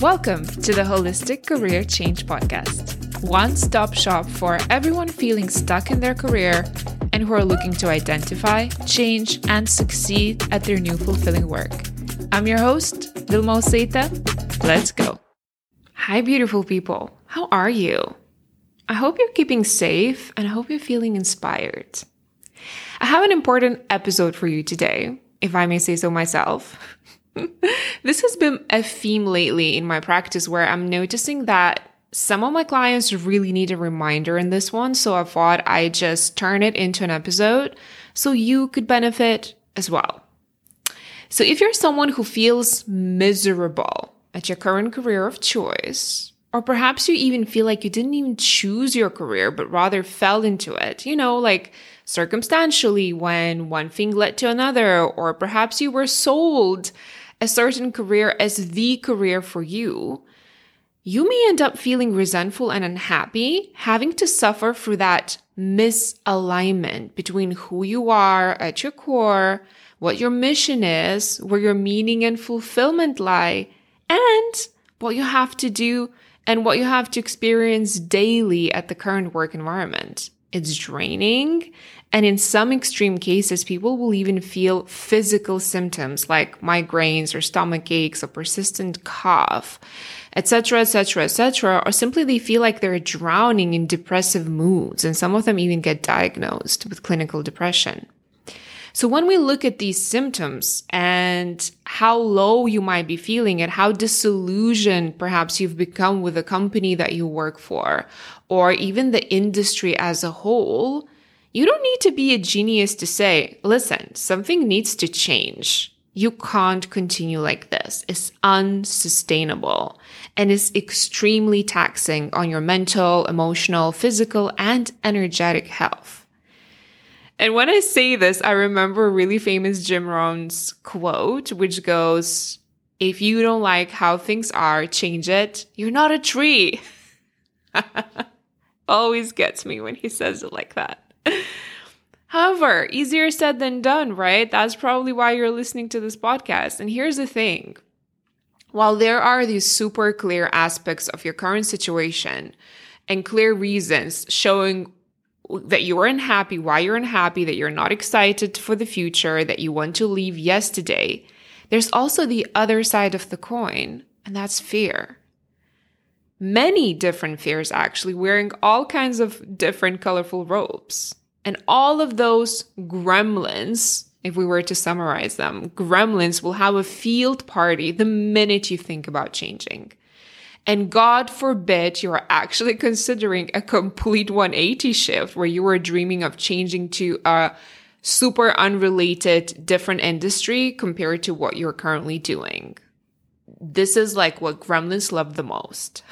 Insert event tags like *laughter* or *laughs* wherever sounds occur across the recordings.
Welcome to the Holistic Career Change Podcast, one stop shop for everyone feeling stuck in their career and who are looking to identify, change, and succeed at their new fulfilling work. I'm your host, Vilma Usaite. Let's go. Hi, beautiful people. How are you? I hope you're keeping safe and I hope you're feeling inspired. I have an important episode for you today, if I may say so myself. *laughs* this has been a theme lately in my practice where I'm noticing that some of my clients really need a reminder in this one. So I thought I just turn it into an episode so you could benefit as well. So if you're someone who feels miserable at your current career of choice, or perhaps you even feel like you didn't even choose your career, but rather fell into it, you know, like circumstantially when one thing led to another, or perhaps you were sold a certain career as the career for you, you may end up feeling resentful and unhappy, having to suffer through that misalignment between who you are at your core, what your mission is, where your meaning and fulfillment lie, and what you have to do and what you have to experience daily at the current work environment. It's draining and in some extreme cases, people will even feel physical symptoms like migraines or stomach aches or persistent cough, etc., etc., etc., or simply they feel like they're drowning in depressive moods, and some of them even get diagnosed with clinical depression. So when we look at these symptoms and how low you might be feeling and how disillusioned perhaps you've become with the company that you work for, or even the industry as a whole, you don't need to be a genius to say, listen, something needs to change. You can't continue like this. It's unsustainable and it's extremely taxing on your mental, emotional, physical, and energetic health. And when I say this, I remember a really famous Jim Rohn's quote, which goes, if you don't like how things are, change it. You're not a tree. *laughs* Always gets me when he says it like that. However, easier said than done, right? That's probably why you're listening to this podcast. And here's the thing while there are these super clear aspects of your current situation and clear reasons showing that you are unhappy, why you're unhappy, that you're not excited for the future, that you want to leave yesterday, there's also the other side of the coin, and that's fear many different fears actually, wearing all kinds of different colorful robes. And all of those gremlins, if we were to summarize them, gremlins will have a field party the minute you think about changing. And God forbid you are actually *laughs* considering a complete 180 shift where you are dreaming of changing to a super unrelated different industry compared to what you're currently doing. This is like what gremlins love the most.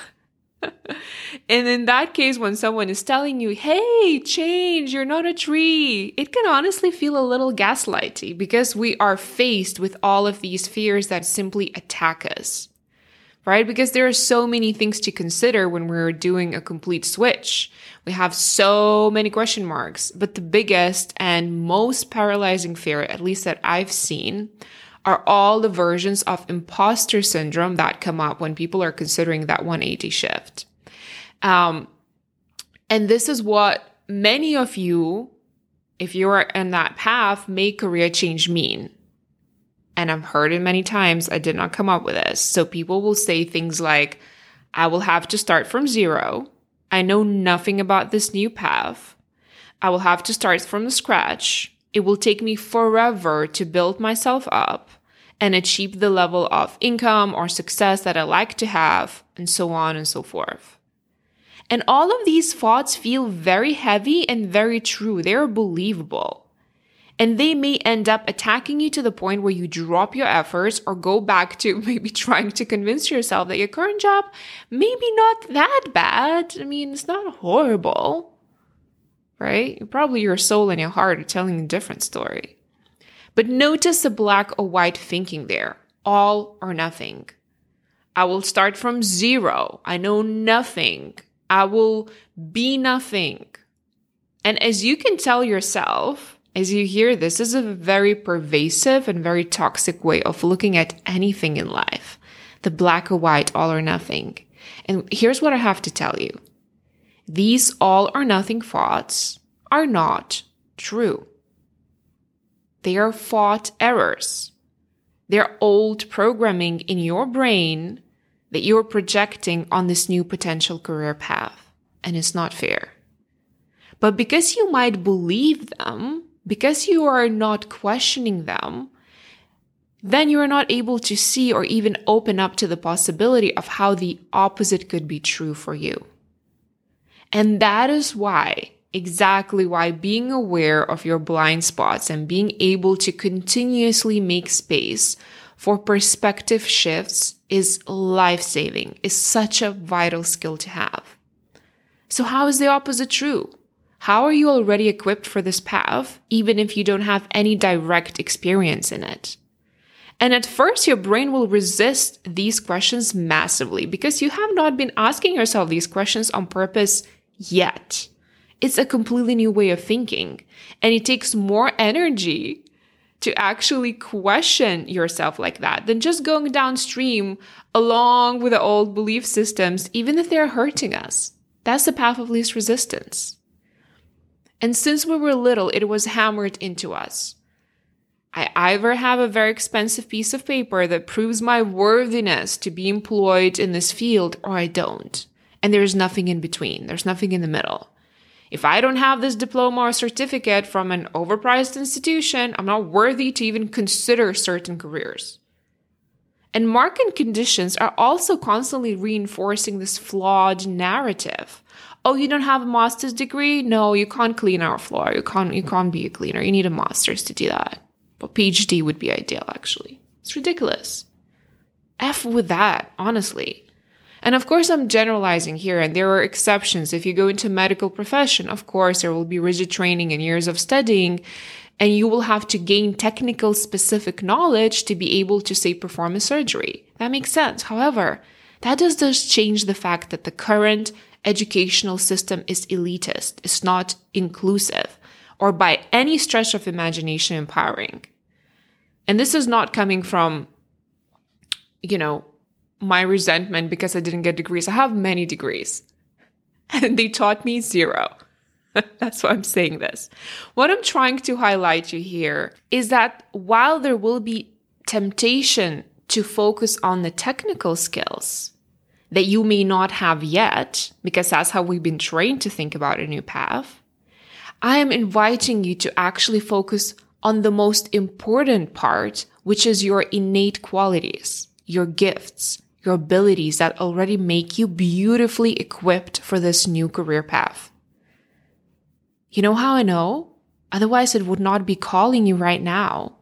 *laughs* and in that case, when someone is telling you, hey, change, you're not a tree, it can honestly feel a little gaslighty because we are faced with all of these fears that simply attack us, right? Because there are so many things to consider when we're doing a complete switch. We have so many question marks, but the biggest and most paralyzing fear, at least that I've seen, are all the versions of imposter syndrome that come up when people are considering that 180 shift. Um, and this is what many of you, if you're in that path, make career change mean. And I've heard it many times. I did not come up with this. So people will say things like, I will have to start from zero. I know nothing about this new path. I will have to start from scratch. It will take me forever to build myself up and achieve the level of income or success that I like to have, and so on and so forth. And all of these thoughts feel very heavy and very true. They're believable. And they may end up attacking you to the point where you drop your efforts or go back to *laughs* maybe trying to convince yourself that your current job maybe not that bad. I mean, it's not horrible right? Probably your soul and your heart are telling a different story. But notice the black or white thinking there all or nothing. I will start from zero. I know nothing. I will be nothing. And as you can tell yourself, as you hear this, is a very pervasive and very toxic way of looking at anything in life. the black or white, all or nothing. And here's what I have to tell you. These all or nothing thoughts are not true. They are thought errors. They're old programming in your brain that you're projecting on this new potential career path. And it's not fair. But because you might believe them, because you are not questioning them, then you are not able to see or even open up to the possibility of how the opposite could be true for you. And that is why, exactly why being aware of your blind spots and being able to continuously make space for perspective shifts is life saving, is such a vital skill to have. So, how is the opposite true? How are you already equipped for this path, even if you don't have any direct experience in it? And at first, your brain will resist these questions massively because you have not been asking yourself these questions on purpose yet. It's a completely new way of thinking, and it takes more energy to actually question yourself like that than just going downstream along with the old belief systems, even if they're hurting us. That's the path of least resistance. And since we were little, it was hammered into us. I either have a very expensive piece of paper that proves my worthiness to be employed in this field, or I don't. And there's nothing in between, there's nothing in the middle. If I don't have this diploma or certificate from an overpriced institution, I'm not worthy to even consider certain careers. And market conditions are also constantly reinforcing this flawed narrative oh, you don't have a master's degree? No, you can't clean our floor. You can't, you can't be a cleaner. You need a master's to do that. But PhD would be ideal, actually. It's ridiculous. F with that, honestly. And of course, I'm generalizing here, and there are exceptions. If you go into medical profession, of course, there will be rigid training and years of studying, and you will have to gain technical specific knowledge to be able to say perform a surgery. That makes sense. However, that does just change the fact that the current educational system is elitist, it's not inclusive, or by any stretch of imagination empowering. And this is not coming from, you know, my resentment because I didn't get degrees. I have many degrees, *laughs* and they taught me zero. *laughs* That's why I'm saying this. What I'm trying to highlight you here is that while there will be temptation to focus on the technical skills, that you may not have yet, because that's how we've been trained to think about a new path, I am inviting you to actually focus on the most important part, which is your innate qualities, your gifts, your abilities that already make you beautifully equipped for this new career path. You know how I know? Otherwise, it would not be calling you right now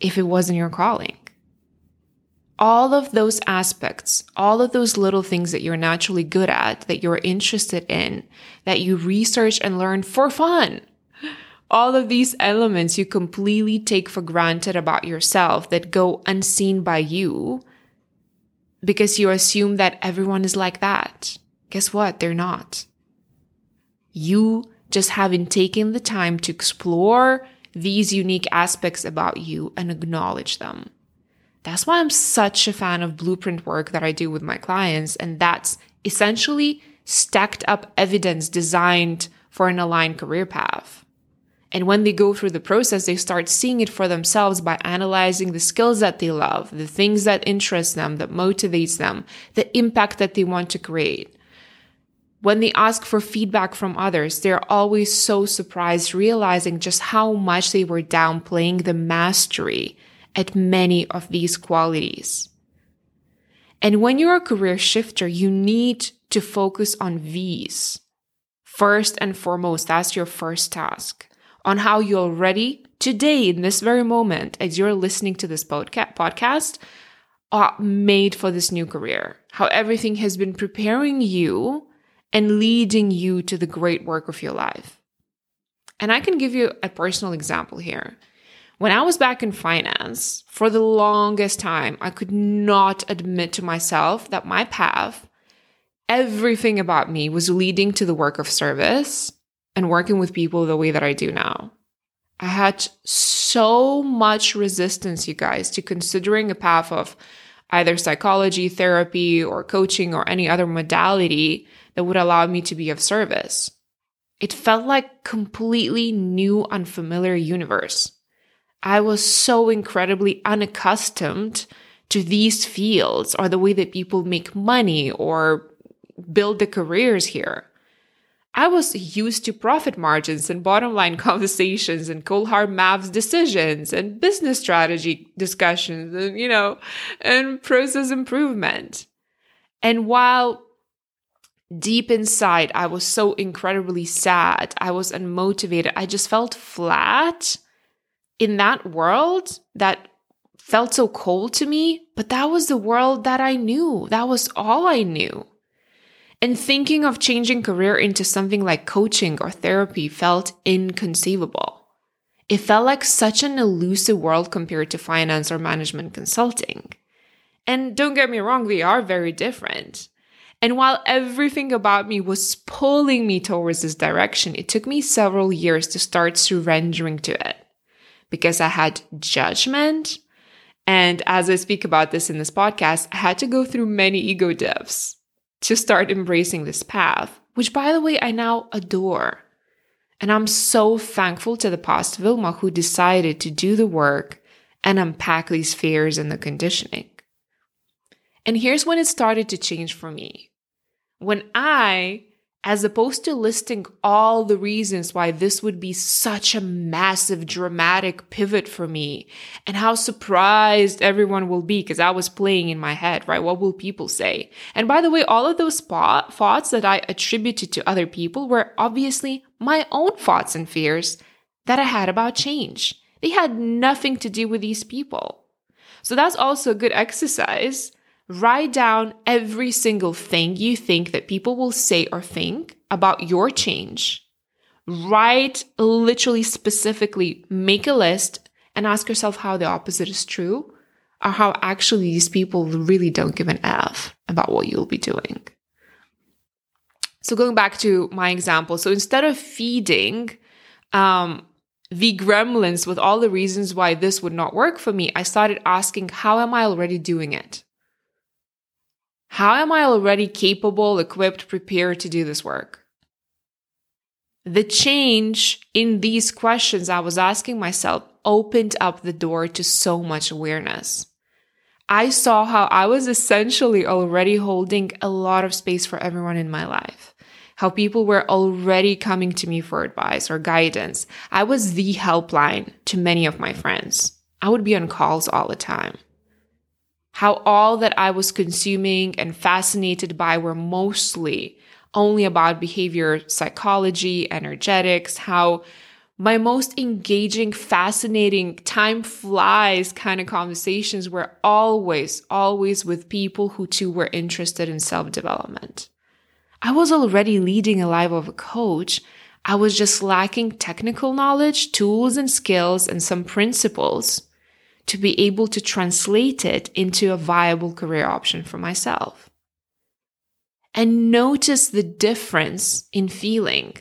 if it wasn't your calling all of those aspects, all of those little things that you're naturally good at, that you're interested in, that you research and learn for fun. All of these elements you completely take for granted about yourself that go unseen by you because you assume that everyone is like that. Guess what? They're not. You just haven't taken the time to explore these unique aspects about you and acknowledge them. That's why I'm such a fan of blueprint work that I do with my clients. And that's essentially stacked up evidence designed for an aligned career path. And when they go through the process, they start seeing it for themselves by analyzing the skills that they love, the things that interest them, that motivates them, the impact that they want to create. When they ask for feedback from others, they're always so surprised realizing just how much they were downplaying the mastery at many of these qualities. And when you're a career shifter, you need to focus on these. First and foremost, that's your first task on how you're ready today, in this very moment, as you're listening to this podcast, are made for this new career. How everything has been preparing you and leading you to the great work of your life. And I can give you a personal example here. When I was back in finance, for the longest time, I could not admit to myself that my path, everything about me was leading to the work of service and working with people the way that I do now. I had so much resistance, you guys, to considering a path of either psychology, therapy, or coaching, or any other modality that would allow me to be of service. It felt like completely new, unfamiliar universe. I was so incredibly unaccustomed to these fields or the way that people make money or build their careers here. I was used to profit margins and bottom line *laughs* conversations and cold hard maths decisions and business strategy discussions and, you know, and process improvement. And while deep inside I was so incredibly sad, I was unmotivated, I just felt flat in that world that felt so cold to me, but that was the world that I knew. That was all I knew. And thinking of changing career into something like coaching or therapy felt inconceivable. It felt like such an elusive world compared to finance or management consulting. And don't get me wrong, they are very different. And while everything about me was pulling me towards this direction, it took me several years to start surrendering to it because I had judgment. And as I speak about this in this podcast, I had to go through many ego deaths to start embracing this path, which by the way, I now adore. And I'm so thankful to the past Vilma who decided to do the work and unpack these fears and the conditioning. And here's when it started to change for me. When I as opposed to listing all the reasons why this would be such a massive dramatic pivot for me and how surprised everyone will be because I was playing in my head, right? What will people say? And by the way, all of those thoughts that I attributed to other people were obviously my own thoughts and fears that I had about change. They had nothing to do with these people. So that's also a good exercise Write down every single thing you think that people will say or think about your change. Write literally specifically, make a list and ask yourself how the opposite is true or how actually these people really don't give an F about what you'll be doing. So going back to my example, so instead of feeding um, the gremlins with all the reasons why this would not work for me, I started asking, how am I already doing it? How am I already capable, equipped, prepared to do this work? The change in these questions I was asking myself opened up the door to so much awareness. I saw how I was essentially already holding a lot of space for everyone in my life. How people were already coming to me for advice or guidance. I was the helpline to many of my friends. I would be on calls all the time how all that I was consuming and fascinated by were mostly only about behavior psychology, energetics, how my most engaging, fascinating, time flies kind of conversations were always, always with people who too were interested in self development. I was already leading a life of a coach. I was just lacking technical knowledge, tools and skills, and some principles to be able to translate it into a viable career option for myself. And notice the difference in feeling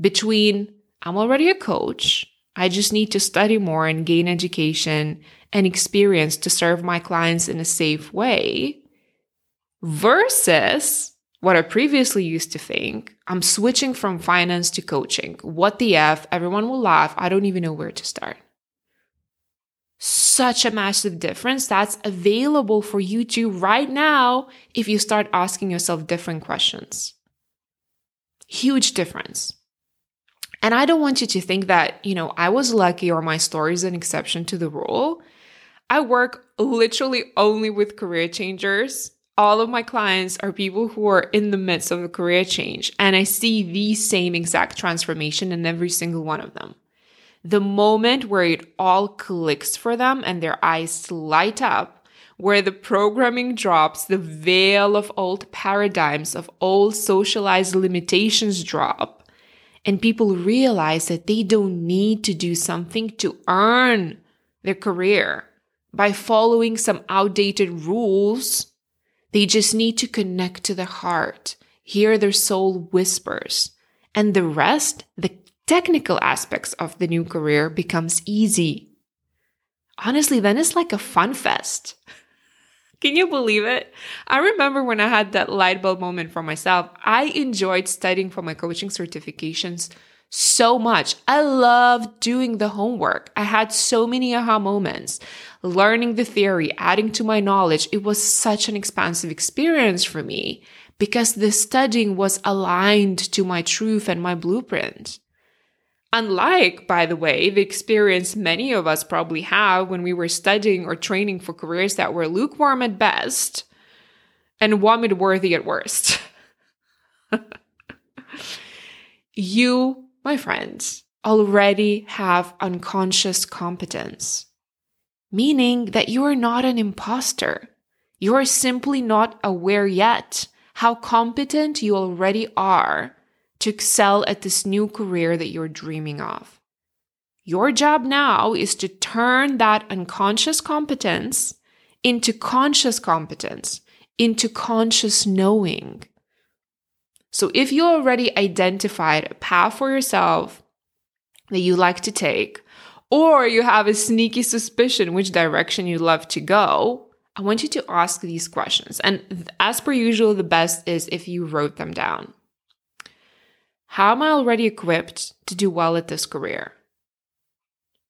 between I'm already a coach, I just need to study more and gain education and experience to serve my clients in a safe way, versus what I previously used to think I'm switching from finance to coaching. What the F? Everyone will laugh. I don't even know where to start such a massive difference that's available for you to right now if you start asking yourself different questions. Huge difference. And I don't want you to think that, you know, I was lucky or my story is an exception to the rule. I work literally only with career changers. All of my clients are people who are in the midst of a career change, and I see the same exact transformation in every single one of them the moment where it all clicks for them and their eyes light up, where the programming drops, the veil of old paradigms, of old socialized limitations drop, and people realize that they don't need to do something to earn their career by following some outdated rules. They just need to connect to the heart, hear their soul whispers, and the rest, the technical aspects of the new career becomes easy. Honestly, then it's like a fun fest. *laughs* Can you believe it? I remember when I had that light bulb moment for myself. I enjoyed studying for my coaching certifications so much. I loved doing the homework. I had so many aha moments, learning the theory, adding to my knowledge. It was such an expansive experience for me because the studying was aligned to my truth and my blueprint. Unlike, by the way, the experience many of us probably have when we were studying or training for careers that were lukewarm at best and vomit worthy at worst. *laughs* you my friends, already have unconscious competence, meaning that you are not an imposter. You are simply not aware yet how competent you already are to excel at this new career that you're dreaming of. Your job now is to turn that unconscious competence into conscious competence, into conscious knowing. So if you already identified a path for yourself that you like to take, or you have a sneaky suspicion which direction you'd love to go, I want you to ask these questions. And as per usual, the best is if you wrote them down. How am I already equipped to do well at this career?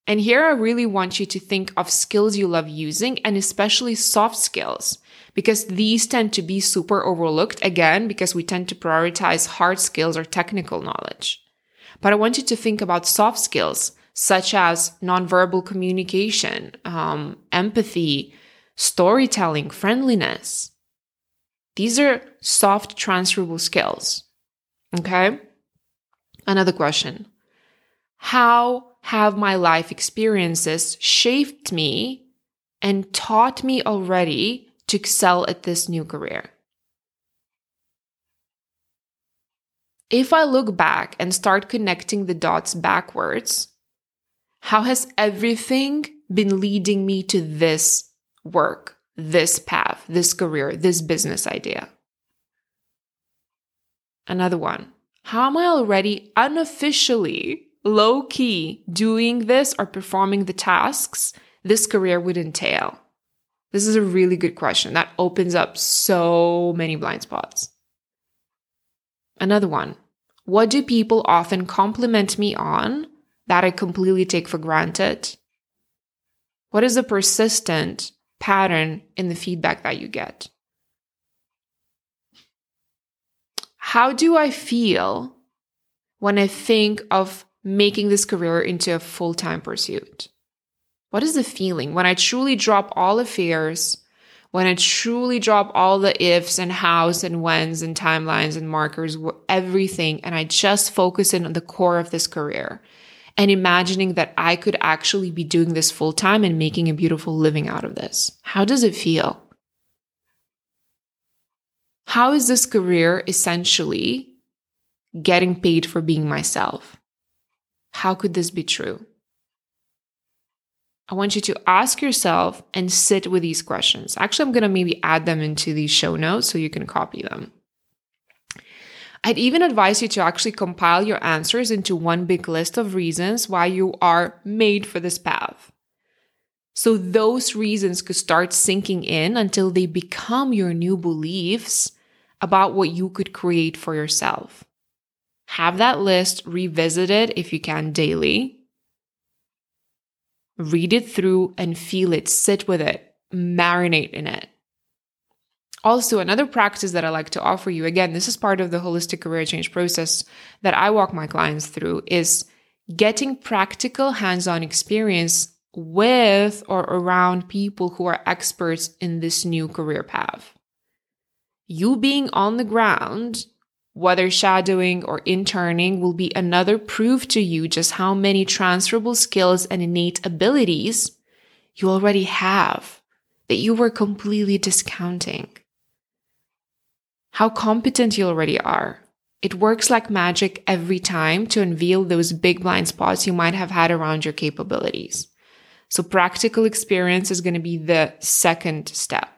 And here I really want you to think of skills you love using and especially soft skills because these tend to be super overlooked again because we tend to prioritize hard skills or technical knowledge. But I want you to think about soft skills such as nonverbal communication, um, empathy, storytelling, friendliness. These are soft transferable skills. Okay. Another question. How have my life experiences shaped me and taught me already to excel at this new career. If I look back and start connecting the dots backwards, how has everything been leading me to this work, this path, this career, this business idea? Another one. How am I already unofficially, low key, doing this or performing the tasks this career would entail? This is a really good question that opens up so many blind spots. Another one What do people often compliment me on that I completely take for granted? What is the persistent pattern in the feedback that you get? How do I feel when I think of making this career into a full time pursuit? What is the feeling when I truly drop all the fears, when I truly drop all the ifs and hows and whens and timelines and markers, everything, and I just focus in on the core of this career and imagining that I could actually be doing this full time and making a beautiful living out of this? How does it feel? How is this career essentially getting paid for being myself? How could this be true? I want you to ask yourself and sit with these questions. Actually, I'm going to maybe add them into the show notes so you can copy them. I'd even advise you to actually compile your answers into one big list of reasons why you are made for this path. So those reasons could start sinking in until they become your new beliefs about what you could create for yourself. Have that list revisited if you can daily read it through and feel it, sit with it, marinate in it. Also, another practice that I like to offer you again, this is part of the holistic career change process that I walk my clients through is getting practical hands on experience with or around people who are experts in this new career path. You being on the ground whether shadowing or interning will be another proof to you just how many transferable skills and innate abilities you already have that you were completely discounting. How competent you already are. It works like magic every time to unveil those big blind spots you might have had around your capabilities. So practical experience is going to be the second step.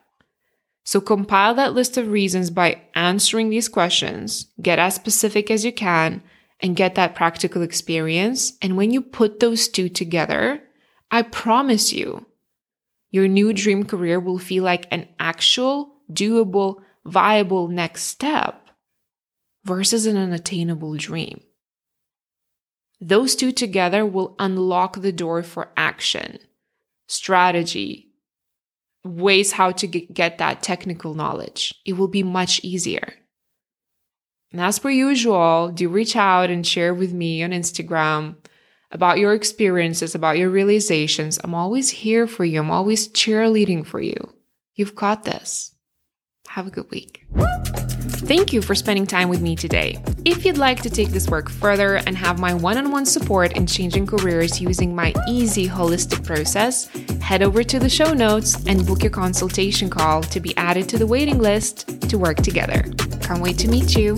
So compile that list of reasons by answering these questions, get as specific as you can, and get that practical experience. And when you put those two together, I promise you, your new dream career will feel like an actual, doable, viable next step versus an unattainable dream. Those two together will unlock the door for action, strategy, ways how to get that technical knowledge. It will be much easier. And as per usual, do reach out and share with me on Instagram about your experiences, about your realizations. I'm always here for you. I'm always cheerleading for you. You've got this. Have a good week. Thank you for spending time with me today. If you'd like to take this work further and have my one on one support in changing careers using my easy holistic process, head over to the show notes and book your consultation call to be added to the waiting list to work together. Can't wait to meet you.